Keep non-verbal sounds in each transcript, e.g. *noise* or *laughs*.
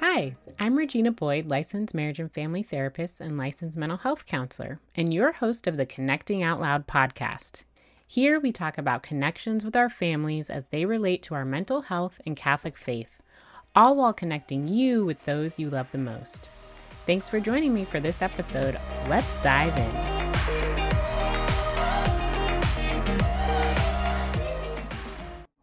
Hi, I'm Regina Boyd, licensed marriage and family therapist and licensed mental health counselor, and your host of the Connecting Out Loud podcast. Here we talk about connections with our families as they relate to our mental health and Catholic faith, all while connecting you with those you love the most. Thanks for joining me for this episode. Let's dive in.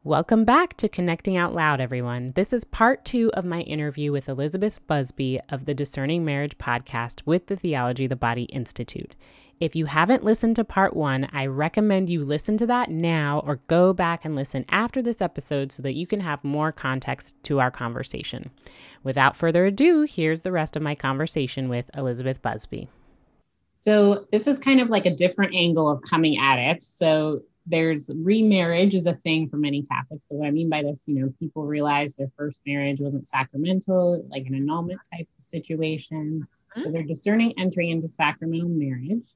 Welcome back to Connecting Out Loud, everyone. This is part two of my interview with Elizabeth Busby of the Discerning Marriage podcast with the Theology the Body Institute. If you haven't listened to part one, I recommend you listen to that now or go back and listen after this episode so that you can have more context to our conversation. Without further ado, here's the rest of my conversation with Elizabeth Busby. So, this is kind of like a different angle of coming at it. So, there's remarriage is a thing for many Catholics. So what I mean by this, you know, people realize their first marriage wasn't sacramental, like an annulment type of situation. So they're discerning entering into sacramental marriage.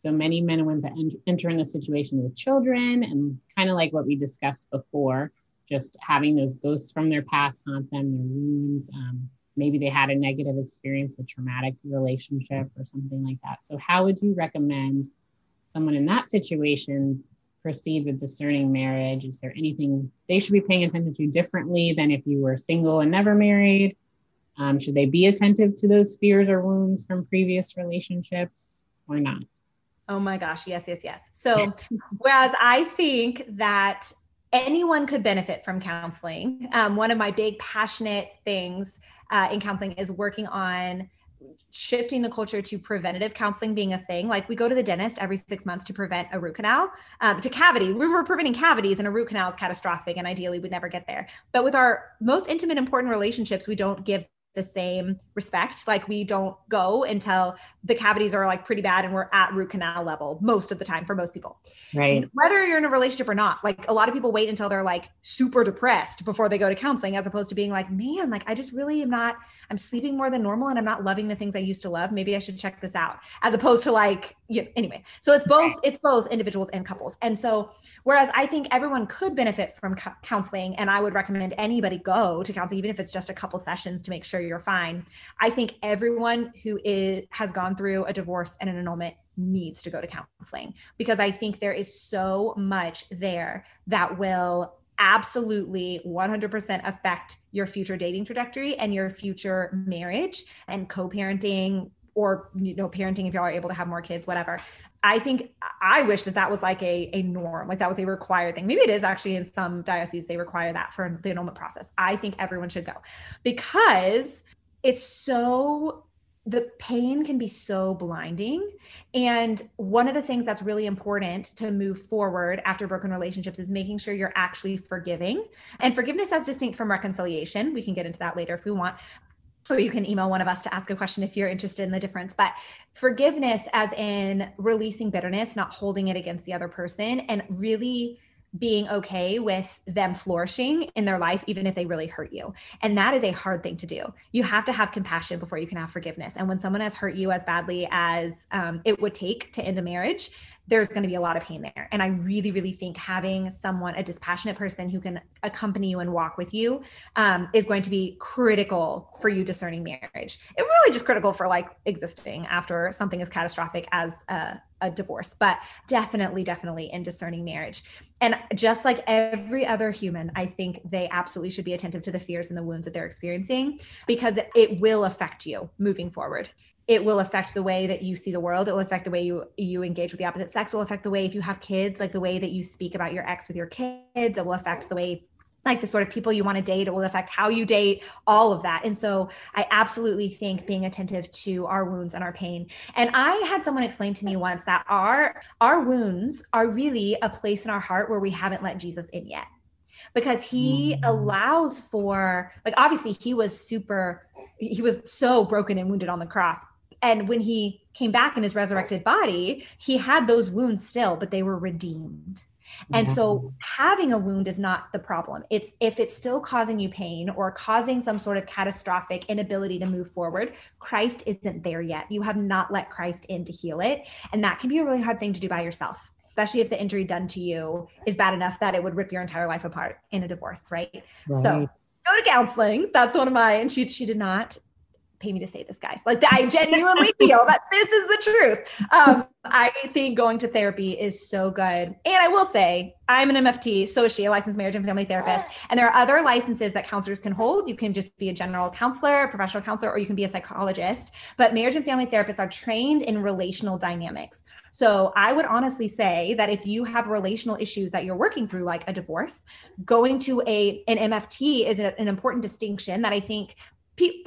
So many men and women enter in the situation with children, and kind of like what we discussed before, just having those ghosts from their past haunt them, their wounds. Um, maybe they had a negative experience, a traumatic relationship, or something like that. So how would you recommend someone in that situation proceed with discerning marriage? Is there anything they should be paying attention to differently than if you were single and never married? Um, should they be attentive to those fears or wounds from previous relationships or not? Oh my gosh, yes, yes, yes. So, whereas I think that anyone could benefit from counseling, um, one of my big passionate things uh, in counseling is working on shifting the culture to preventative counseling being a thing. Like we go to the dentist every six months to prevent a root canal, um, to cavity. We were preventing cavities, and a root canal is catastrophic, and ideally we'd never get there. But with our most intimate, important relationships, we don't give the same respect. Like we don't go until the cavities are like pretty bad and we're at root canal level most of the time for most people. Right. Whether you're in a relationship or not, like a lot of people wait until they're like super depressed before they go to counseling, as opposed to being like, man, like I just really am not, I'm sleeping more than normal and I'm not loving the things I used to love. Maybe I should check this out. As opposed to like, you know, anyway. So it's both, it's both individuals and couples. And so, whereas I think everyone could benefit from counseling, and I would recommend anybody go to counseling, even if it's just a couple sessions to make sure you're fine. I think everyone who is has gone through a divorce and an annulment needs to go to counseling because I think there is so much there that will absolutely 100% affect your future dating trajectory and your future marriage and co-parenting or you know parenting if y'all are able to have more kids whatever i think i wish that that was like a, a norm like that was a required thing maybe it is actually in some dioceses they require that for the annulment process i think everyone should go because it's so the pain can be so blinding. And one of the things that's really important to move forward after broken relationships is making sure you're actually forgiving. And forgiveness as distinct from reconciliation. We can get into that later if we want. Or you can email one of us to ask a question if you're interested in the difference. But forgiveness, as in releasing bitterness, not holding it against the other person, and really being okay with them flourishing in their life, even if they really hurt you. And that is a hard thing to do. You have to have compassion before you can have forgiveness. And when someone has hurt you as badly as um, it would take to end a marriage, there's going to be a lot of pain there. And I really, really think having someone, a dispassionate person who can accompany you and walk with you, um, is going to be critical for you discerning marriage. It really just critical for like existing after something as catastrophic as a, a divorce, but definitely, definitely in discerning marriage. And just like every other human, I think they absolutely should be attentive to the fears and the wounds that they're experiencing because it will affect you moving forward it will affect the way that you see the world. It will affect the way you you engage with the opposite sex. It will affect the way if you have kids like the way that you speak about your ex with your kids. It will affect the way like the sort of people you want to date. It will affect how you date all of that. And so i absolutely think being attentive to our wounds and our pain. And i had someone explain to me once that our our wounds are really a place in our heart where we haven't let jesus in yet. Because he mm. allows for like obviously he was super he was so broken and wounded on the cross and when he came back in his resurrected body, he had those wounds still, but they were redeemed. And so mm-hmm. having a wound is not the problem. It's if it's still causing you pain or causing some sort of catastrophic inability to move forward, Christ isn't there yet. You have not let Christ in to heal it. And that can be a really hard thing to do by yourself, especially if the injury done to you is bad enough that it would rip your entire life apart in a divorce, right? right. So go to counseling. That's one of my, and she she did not pay me to say this, guys. Like I genuinely *laughs* feel that this is the truth. Um, I think going to therapy is so good. And I will say, I'm an MFT, so is she, a licensed marriage and family therapist. And there are other licenses that counselors can hold. You can just be a general counselor, a professional counselor, or you can be a psychologist. But marriage and family therapists are trained in relational dynamics. So I would honestly say that if you have relational issues that you're working through, like a divorce, going to a an MFT is an important distinction that I think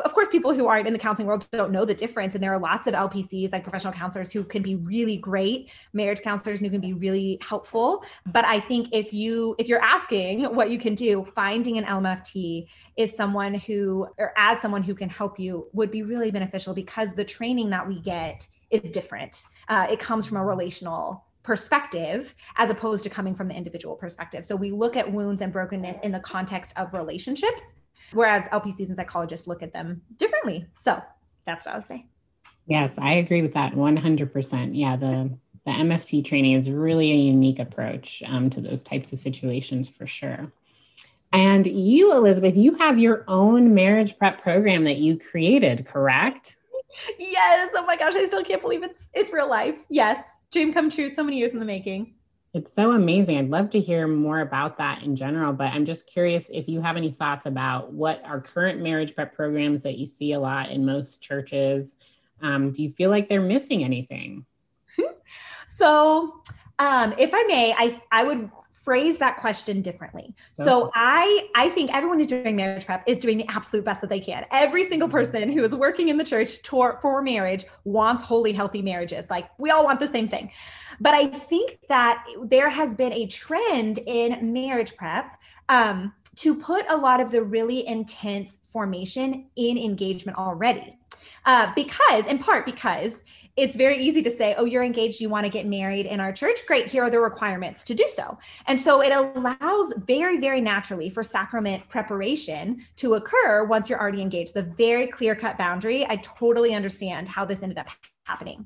of course, people who aren't in the counseling world don't know the difference. And there are lots of LPCs, like professional counselors, who can be really great marriage counselors who can be really helpful. But I think if you if you're asking what you can do, finding an LMFT is someone who, or as someone who can help you, would be really beneficial because the training that we get is different. Uh, it comes from a relational perspective as opposed to coming from the individual perspective. So we look at wounds and brokenness in the context of relationships whereas LPCs and psychologists look at them differently. So that's what I would say. Yes, I agree with that 100%. Yeah, the the MFT training is really a unique approach um, to those types of situations for sure. And you, Elizabeth, you have your own marriage prep program that you created, correct? Yes. Oh my gosh, I still can't believe it's it's real life. Yes. Dream come true so many years in the making. It's so amazing. I'd love to hear more about that in general, but I'm just curious if you have any thoughts about what are current marriage prep programs that you see a lot in most churches. Um, do you feel like they're missing anything? *laughs* so, um, if I may, I I would phrase that question differently. Okay. So I I think everyone who's doing marriage prep is doing the absolute best that they can. Every single mm-hmm. person who is working in the church for, for marriage wants holy healthy marriages. Like we all want the same thing. But I think that there has been a trend in marriage prep um, to put a lot of the really intense formation in engagement already. Uh, because, in part, because it's very easy to say, oh, you're engaged, you want to get married in our church. Great, here are the requirements to do so. And so it allows very, very naturally for sacrament preparation to occur once you're already engaged. The very clear cut boundary. I totally understand how this ended up happening.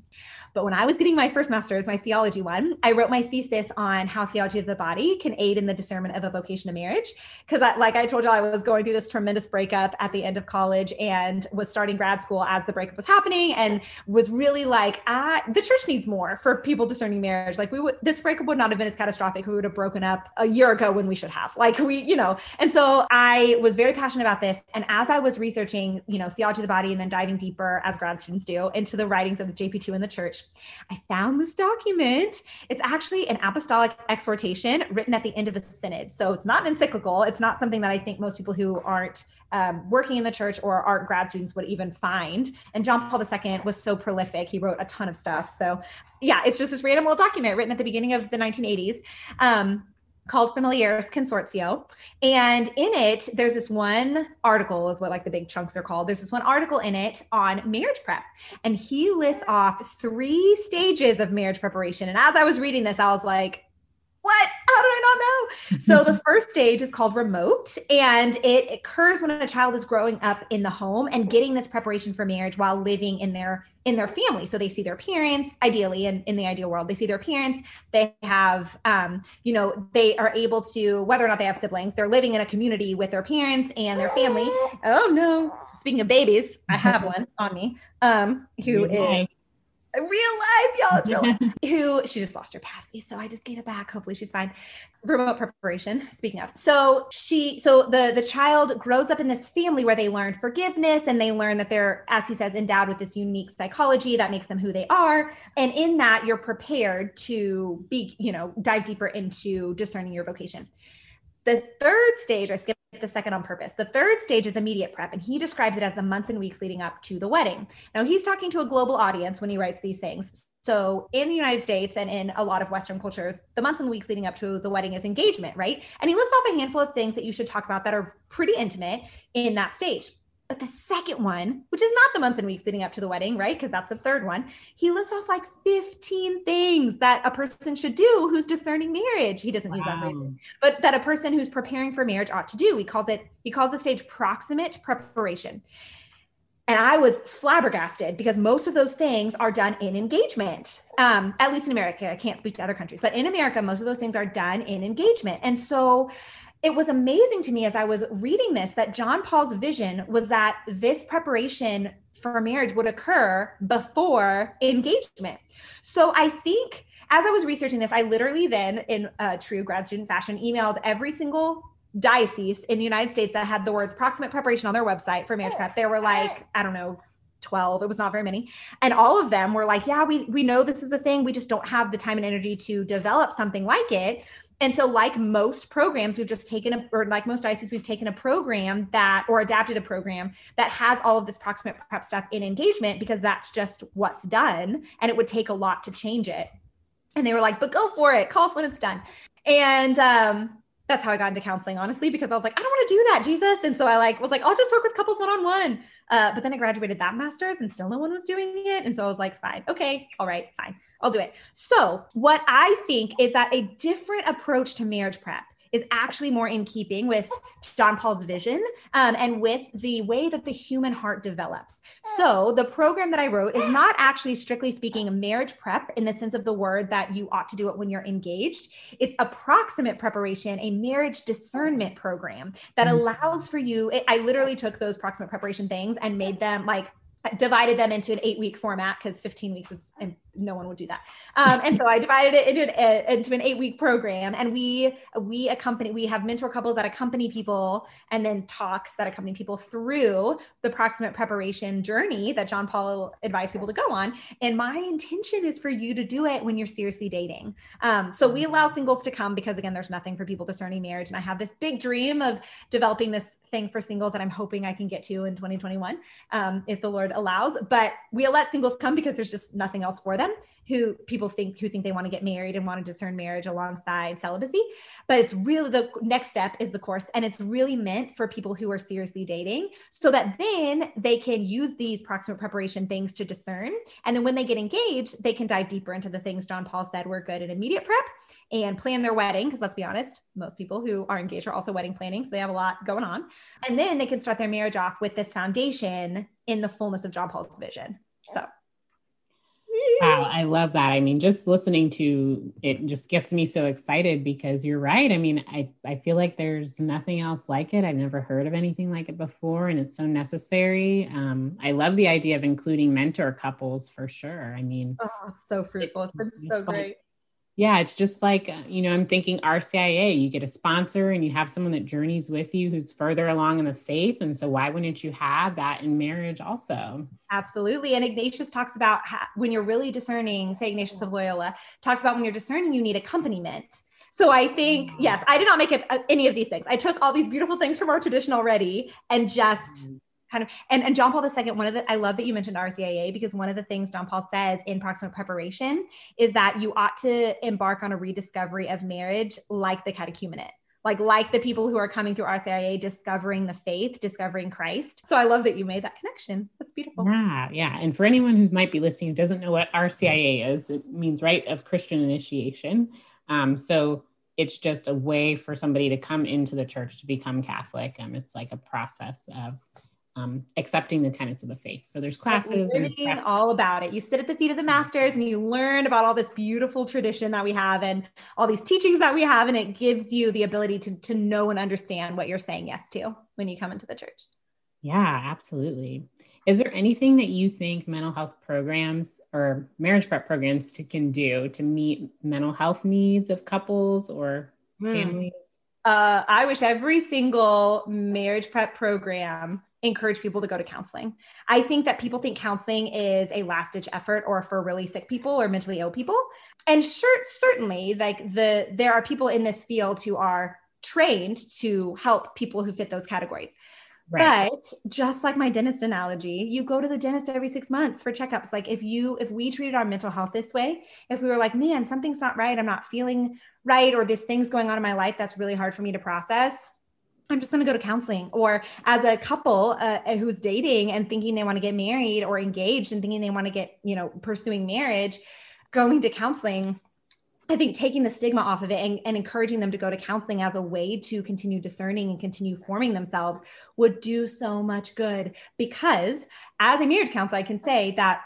But when I was getting my first master's, my theology one, I wrote my thesis on how theology of the body can aid in the discernment of a vocation to marriage. Because, like I told you, I was going through this tremendous breakup at the end of college and was starting grad school as the breakup was happening, and was really like, ah, the church needs more for people discerning marriage. Like we would, this breakup would not have been as catastrophic. We would have broken up a year ago when we should have. Like we, you know. And so I was very passionate about this. And as I was researching, you know, theology of the body, and then diving deeper as grad students do into the writings of JP2 in the church, I found this document. It's actually an apostolic exhortation written at the end of a synod. So it's not an encyclical. It's not something that I think most people who aren't um, working in the church or aren't grad students would even find. And John Paul II was so prolific. He wrote a ton of stuff. So yeah, it's just this random little document written at the beginning of the 1980s. Um, called Familiaris Consortio. And in it, there's this one article, is what like the big chunks are called. There's this one article in it on marriage prep. And he lists off three stages of marriage preparation. And as I was reading this, I was like, what? *laughs* How did I not know? So the *laughs* first stage is called remote, and it occurs when a child is growing up in the home and getting this preparation for marriage while living in their in their family. So they see their parents, ideally, in, in the ideal world, they see their parents. They have, um, you know, they are able to, whether or not they have siblings, they're living in a community with their parents and their family. Oh no! Speaking of babies, I have *laughs* one on me, um, who is real life, y'all. It's real life. *laughs* Who she just lost her pasty, so I just gave it back. Hopefully, she's fine. Remote preparation. Speaking of, so she, so the the child grows up in this family where they learn forgiveness and they learn that they're, as he says, endowed with this unique psychology that makes them who they are. And in that, you're prepared to be, you know, dive deeper into discerning your vocation. The third stage, I skipped the second on purpose. The third stage is immediate prep, and he describes it as the months and weeks leading up to the wedding. Now, he's talking to a global audience when he writes these things. So, in the United States and in a lot of Western cultures, the months and weeks leading up to the wedding is engagement, right? And he lists off a handful of things that you should talk about that are pretty intimate in that stage. But the second one, which is not the months and weeks leading up to the wedding, right? Because that's the third one, he lists off like 15 things that a person should do who's discerning marriage. He doesn't wow. use that phrase, but that a person who's preparing for marriage ought to do. He calls it, he calls the stage proximate preparation. And I was flabbergasted because most of those things are done in engagement, um, at least in America. I can't speak to other countries, but in America, most of those things are done in engagement. And so it was amazing to me as I was reading this that John Paul's vision was that this preparation for marriage would occur before engagement. So I think as I was researching this, I literally then, in uh, true grad student fashion, emailed every single diocese in the United States that had the words proximate preparation on their website for marriage prep. There were like, I don't know, 12 it was not very many and all of them were like yeah we we know this is a thing we just don't have the time and energy to develop something like it and so, like most programs, we've just taken a, or like most dioceses, we've taken a program that, or adapted a program that has all of this proximate prep stuff in engagement because that's just what's done. And it would take a lot to change it. And they were like, but go for it. Call us when it's done. And um, that's how I got into counseling, honestly, because I was like, I don't want to do that, Jesus. And so I like was like, I'll just work with couples one on one. But then I graduated that master's and still no one was doing it. And so I was like, fine, okay, all right, fine. I'll do it. So, what I think is that a different approach to marriage prep is actually more in keeping with John Paul's vision um, and with the way that the human heart develops. So, the program that I wrote is not actually strictly speaking a marriage prep in the sense of the word that you ought to do it when you're engaged. It's a proximate preparation, a marriage discernment program that mm-hmm. allows for you. It, I literally took those proximate preparation things and made them like divided them into an eight week format because 15 weeks is no one would do that. Um, and so i divided it into an, into an eight week program and we we accompany we have mentor couples that accompany people and then talks that accompany people through the proximate preparation journey that john paul advised people to go on. And my intention is for you to do it when you're seriously dating. Um, so we allow singles to come because again there's nothing for people discerning marriage. And i have this big dream of developing this thing for singles that I'm hoping I can get to in 2021, um, if the Lord allows. But we'll let singles come because there's just nothing else for them who people think who think they want to get married and want to discern marriage alongside celibacy. But it's really the next step is the course, and it's really meant for people who are seriously dating, so that then they can use these proximate preparation things to discern, and then when they get engaged, they can dive deeper into the things John Paul said were good in immediate prep and plan their wedding. Because let's be honest, most people who are engaged are also wedding planning, so they have a lot going on, and then they can start their marriage off with this foundation in the fullness of John Paul's vision. So Wow, I love that. I mean, just listening to it just gets me so excited because you're right. I mean, I, I feel like there's nothing else like it. I've never heard of anything like it before, and it's so necessary. Um, I love the idea of including mentor couples for sure. I mean, oh, so fruitful. it's, it's been so great yeah, it's just like, uh, you know, I'm thinking RCIA, you get a sponsor and you have someone that journeys with you who's further along in the faith. And so, why wouldn't you have that in marriage also? Absolutely. And Ignatius talks about how, when you're really discerning, say Ignatius of Loyola talks about when you're discerning, you need accompaniment. So I think, mm. yes, I did not make it, uh, any of these things. I took all these beautiful things from our tradition already and just mm kind of and, and John Paul II, one of the I love that you mentioned RCIA because one of the things John Paul says in proximate preparation is that you ought to embark on a rediscovery of marriage like the catechumenate. Like, like the people who are coming through RCIA, discovering the faith, discovering Christ. So I love that you made that connection. That's beautiful. Yeah, yeah. And for anyone who might be listening doesn't know what RCIA is, it means Rite of Christian Initiation. Um, so it's just a way for somebody to come into the church to become Catholic. Um, it's like a process of um, accepting the tenets of the faith. So there's classes and all about it. You sit at the feet of the masters and you learn about all this beautiful tradition that we have and all these teachings that we have, and it gives you the ability to to know and understand what you're saying yes to when you come into the church. Yeah, absolutely. Is there anything that you think mental health programs or marriage prep programs can do to meet mental health needs of couples or mm. families? Uh, I wish every single marriage prep program encourage people to go to counseling. I think that people think counseling is a last ditch effort or for really sick people or mentally ill people. And sure, certainly like the there are people in this field who are trained to help people who fit those categories. Right. But just like my dentist analogy, you go to the dentist every six months for checkups. Like if you, if we treated our mental health this way, if we were like, man, something's not right, I'm not feeling right, or this thing's going on in my life that's really hard for me to process, I'm just going to go to counseling. Or as a couple uh, who's dating and thinking they want to get married or engaged and thinking they want to get, you know, pursuing marriage, going to counseling. I think taking the stigma off of it and, and encouraging them to go to counseling as a way to continue discerning and continue forming themselves would do so much good. Because as a marriage counselor, I can say that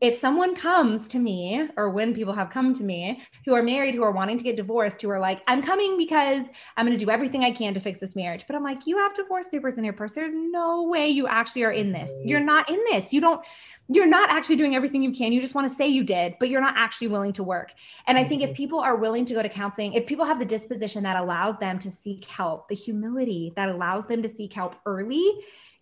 if someone comes to me or when people have come to me who are married who are wanting to get divorced who are like i'm coming because i'm going to do everything i can to fix this marriage but i'm like you have divorce papers in your purse. There's no way you actually are in this. You're not in this. You don't you're not actually doing everything you can. You just want to say you did but you're not actually willing to work. And i think if mm-hmm. people are willing to go to counseling if people have the disposition that allows them to seek help the humility that allows them to seek help early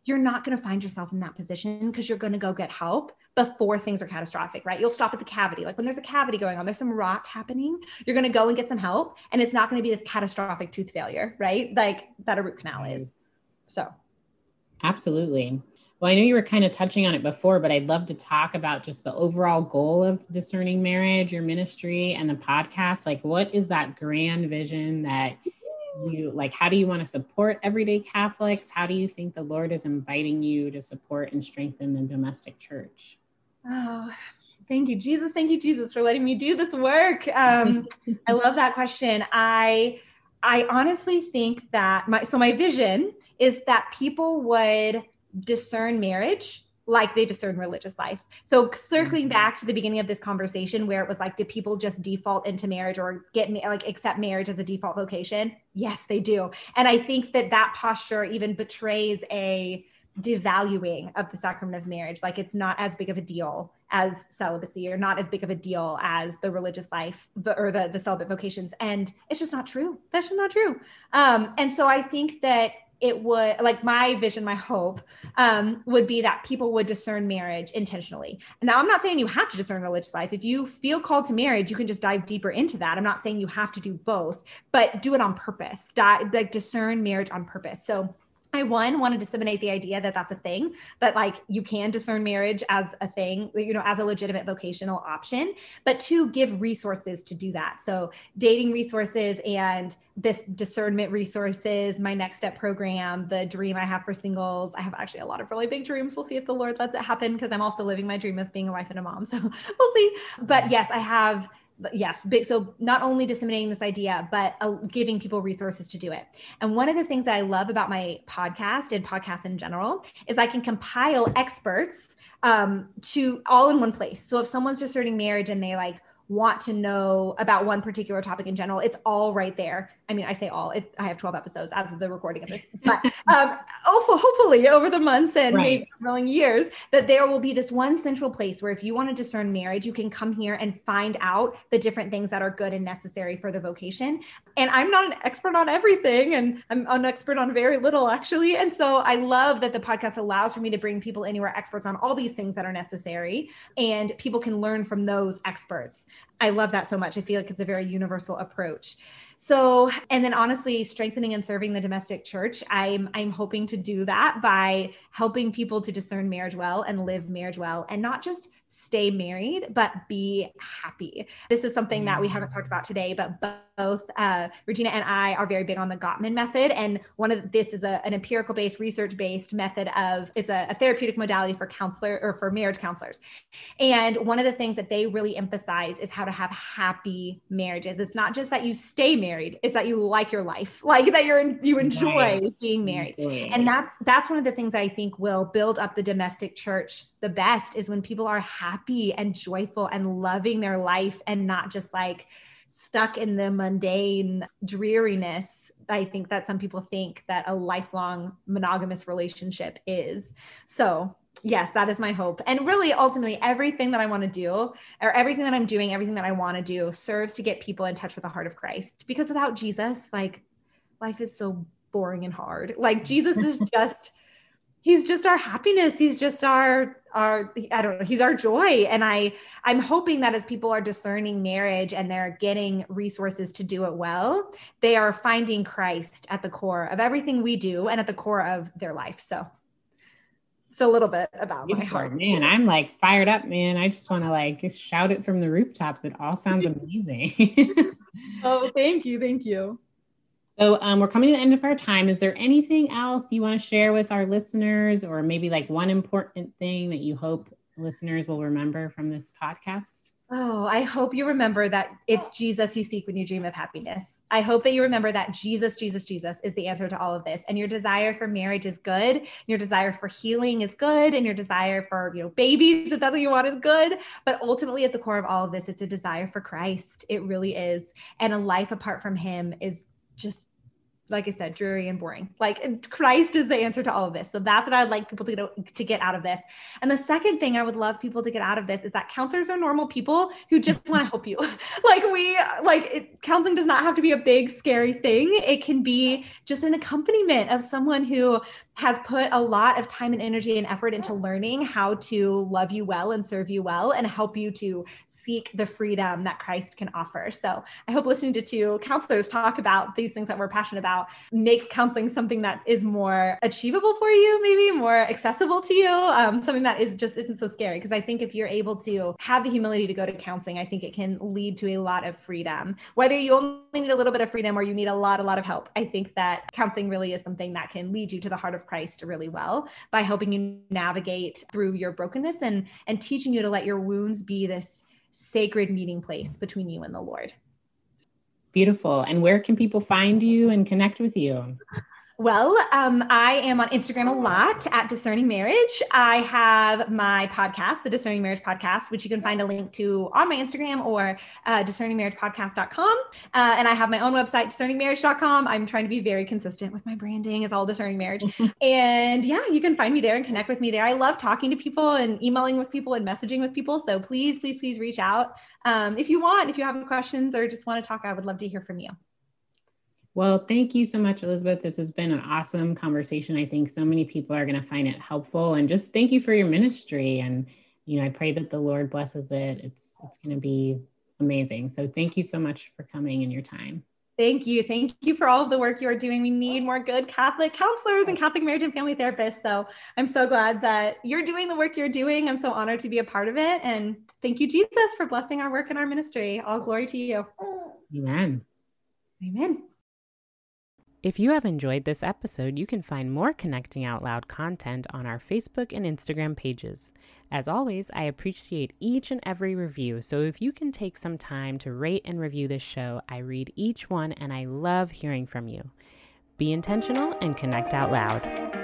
you're not going to find yourself in that position because you're going to go get help before things are catastrophic, right? You'll stop at the cavity. Like when there's a cavity going on, there's some rot happening, you're going to go and get some help. And it's not going to be this catastrophic tooth failure, right? Like that a root canal is. So, absolutely. Well, I know you were kind of touching on it before, but I'd love to talk about just the overall goal of discerning marriage, your ministry, and the podcast. Like, what is that grand vision that you like how do you want to support everyday catholics how do you think the lord is inviting you to support and strengthen the domestic church oh thank you jesus thank you jesus for letting me do this work um, *laughs* i love that question i i honestly think that my so my vision is that people would discern marriage like they discern religious life. So circling mm-hmm. back to the beginning of this conversation where it was like, do people just default into marriage or get like accept marriage as a default vocation? Yes, they do. And I think that that posture even betrays a devaluing of the sacrament of marriage. Like it's not as big of a deal as celibacy or not as big of a deal as the religious life the, or the, the celibate vocations. And it's just not true. That's just not true. Um, and so I think that it would like my vision my hope um, would be that people would discern marriage intentionally now i'm not saying you have to discern religious life if you feel called to marriage you can just dive deeper into that i'm not saying you have to do both but do it on purpose Di- like discern marriage on purpose so I one want to disseminate the idea that that's a thing, that like you can discern marriage as a thing, you know, as a legitimate vocational option, but two, give resources to do that. So dating resources and this discernment resources, my next step program, the dream I have for singles. I have actually a lot of really big dreams. We'll see if the Lord lets it happen because I'm also living my dream of being a wife and a mom. So *laughs* we'll see. But yes, I have yes big so not only disseminating this idea but uh, giving people resources to do it. And one of the things that i love about my podcast and podcasts in general is i can compile experts um, to all in one place. So if someone's discerning marriage and they like want to know about one particular topic in general it's all right there I mean, I say all. It, I have 12 episodes as of the recording of this, *laughs* but um, hopefully over the months and right. maybe growing years, that there will be this one central place where if you want to discern marriage, you can come here and find out the different things that are good and necessary for the vocation. And I'm not an expert on everything, and I'm an expert on very little actually. And so I love that the podcast allows for me to bring people anywhere experts on all these things that are necessary, and people can learn from those experts. I love that so much. I feel like it's a very universal approach. So, and then honestly, strengthening and serving the domestic church, I'm I'm hoping to do that by helping people to discern marriage well and live marriage well and not just stay married, but be happy. This is something that we haven't talked about today, but both uh, Regina and I are very big on the Gottman method. And one of this is a, an empirical based, research based method of it's a, a, therapeutic modality for counselor or for marriage counselors. And one of the things that they really emphasize is how to have happy marriages. It's not just that you stay married, it's that you like your life, *laughs* like that you're you enjoy being married. And that's that's one of the things I think will build up the domestic church the best is when people are happy and joyful and loving their life and not just like stuck in the mundane dreariness I think that some people think that a lifelong monogamous relationship is. So, yes, that is my hope. And really, ultimately, everything that I want to do, or everything that I'm doing, everything that I want to do, serves to get people in touch with the heart of Christ. Because without Jesus, like, life is so boring and hard. Like, Jesus is *laughs* just he's just our happiness. He's just our our i don't know he's our joy. And i i'm hoping that as people are discerning marriage and they're getting resources to do it well they are finding christ at the core of everything we do and at the core of their life. So it's a little bit about my heart. Man i'm like fired up man. I just want to like just shout it from the rooftops. It all sounds *laughs* amazing. *laughs* Oh thank you. Thank you so um, we're coming to the end of our time. Is there anything else you want to share with our listeners, or maybe like one important thing that you hope listeners will remember from this podcast? Oh, I hope you remember that it's Jesus you seek when you dream of happiness. I hope that you remember that Jesus, Jesus, Jesus is the answer to all of this. And your desire for marriage is good. Your desire for healing is good. And your desire for, you know, babies, if that's what you want, is good. But ultimately, at the core of all of this, it's a desire for Christ. It really is. And a life apart from him is just like I said, dreary and boring. Like Christ is the answer to all of this. So that's what I'd like people to get, to get out of this. And the second thing I would love people to get out of this is that counselors are normal people who just want to help you. *laughs* like we, like it, counseling does not have to be a big, scary thing. It can be just an accompaniment of someone who has put a lot of time and energy and effort into learning how to love you well and serve you well and help you to seek the freedom that Christ can offer. So I hope listening to two counselors talk about these things that we're passionate about makes counseling something that is more achievable for you, maybe more accessible to you, um, something that is just isn't so scary. Because I think if you're able to have the humility to go to counseling, I think it can lead to a lot of freedom. Whether you only need a little bit of freedom or you need a lot, a lot of help, I think that counseling really is something that can lead you to the heart of Christ really well by helping you navigate through your brokenness and and teaching you to let your wounds be this sacred meeting place between you and the Lord. Beautiful. And where can people find you and connect with you? Well, um, I am on Instagram a lot at Discerning Marriage. I have my podcast, the Discerning Marriage Podcast, which you can find a link to on my Instagram or uh, discerningmarriagepodcast.com. Uh, and I have my own website, discerningmarriage.com. I'm trying to be very consistent with my branding. It's all Discerning Marriage. *laughs* and yeah, you can find me there and connect with me there. I love talking to people and emailing with people and messaging with people. So please, please, please reach out um, if you want. If you have questions or just want to talk, I would love to hear from you. Well, thank you so much, Elizabeth. This has been an awesome conversation. I think so many people are going to find it helpful. And just thank you for your ministry. And, you know, I pray that the Lord blesses it. It's it's going to be amazing. So thank you so much for coming and your time. Thank you. Thank you for all of the work you are doing. We need more good Catholic counselors and Catholic marriage and family therapists. So I'm so glad that you're doing the work you're doing. I'm so honored to be a part of it. And thank you, Jesus, for blessing our work and our ministry. All glory to you. Amen. Amen. If you have enjoyed this episode, you can find more Connecting Out Loud content on our Facebook and Instagram pages. As always, I appreciate each and every review, so if you can take some time to rate and review this show, I read each one and I love hearing from you. Be intentional and connect out loud.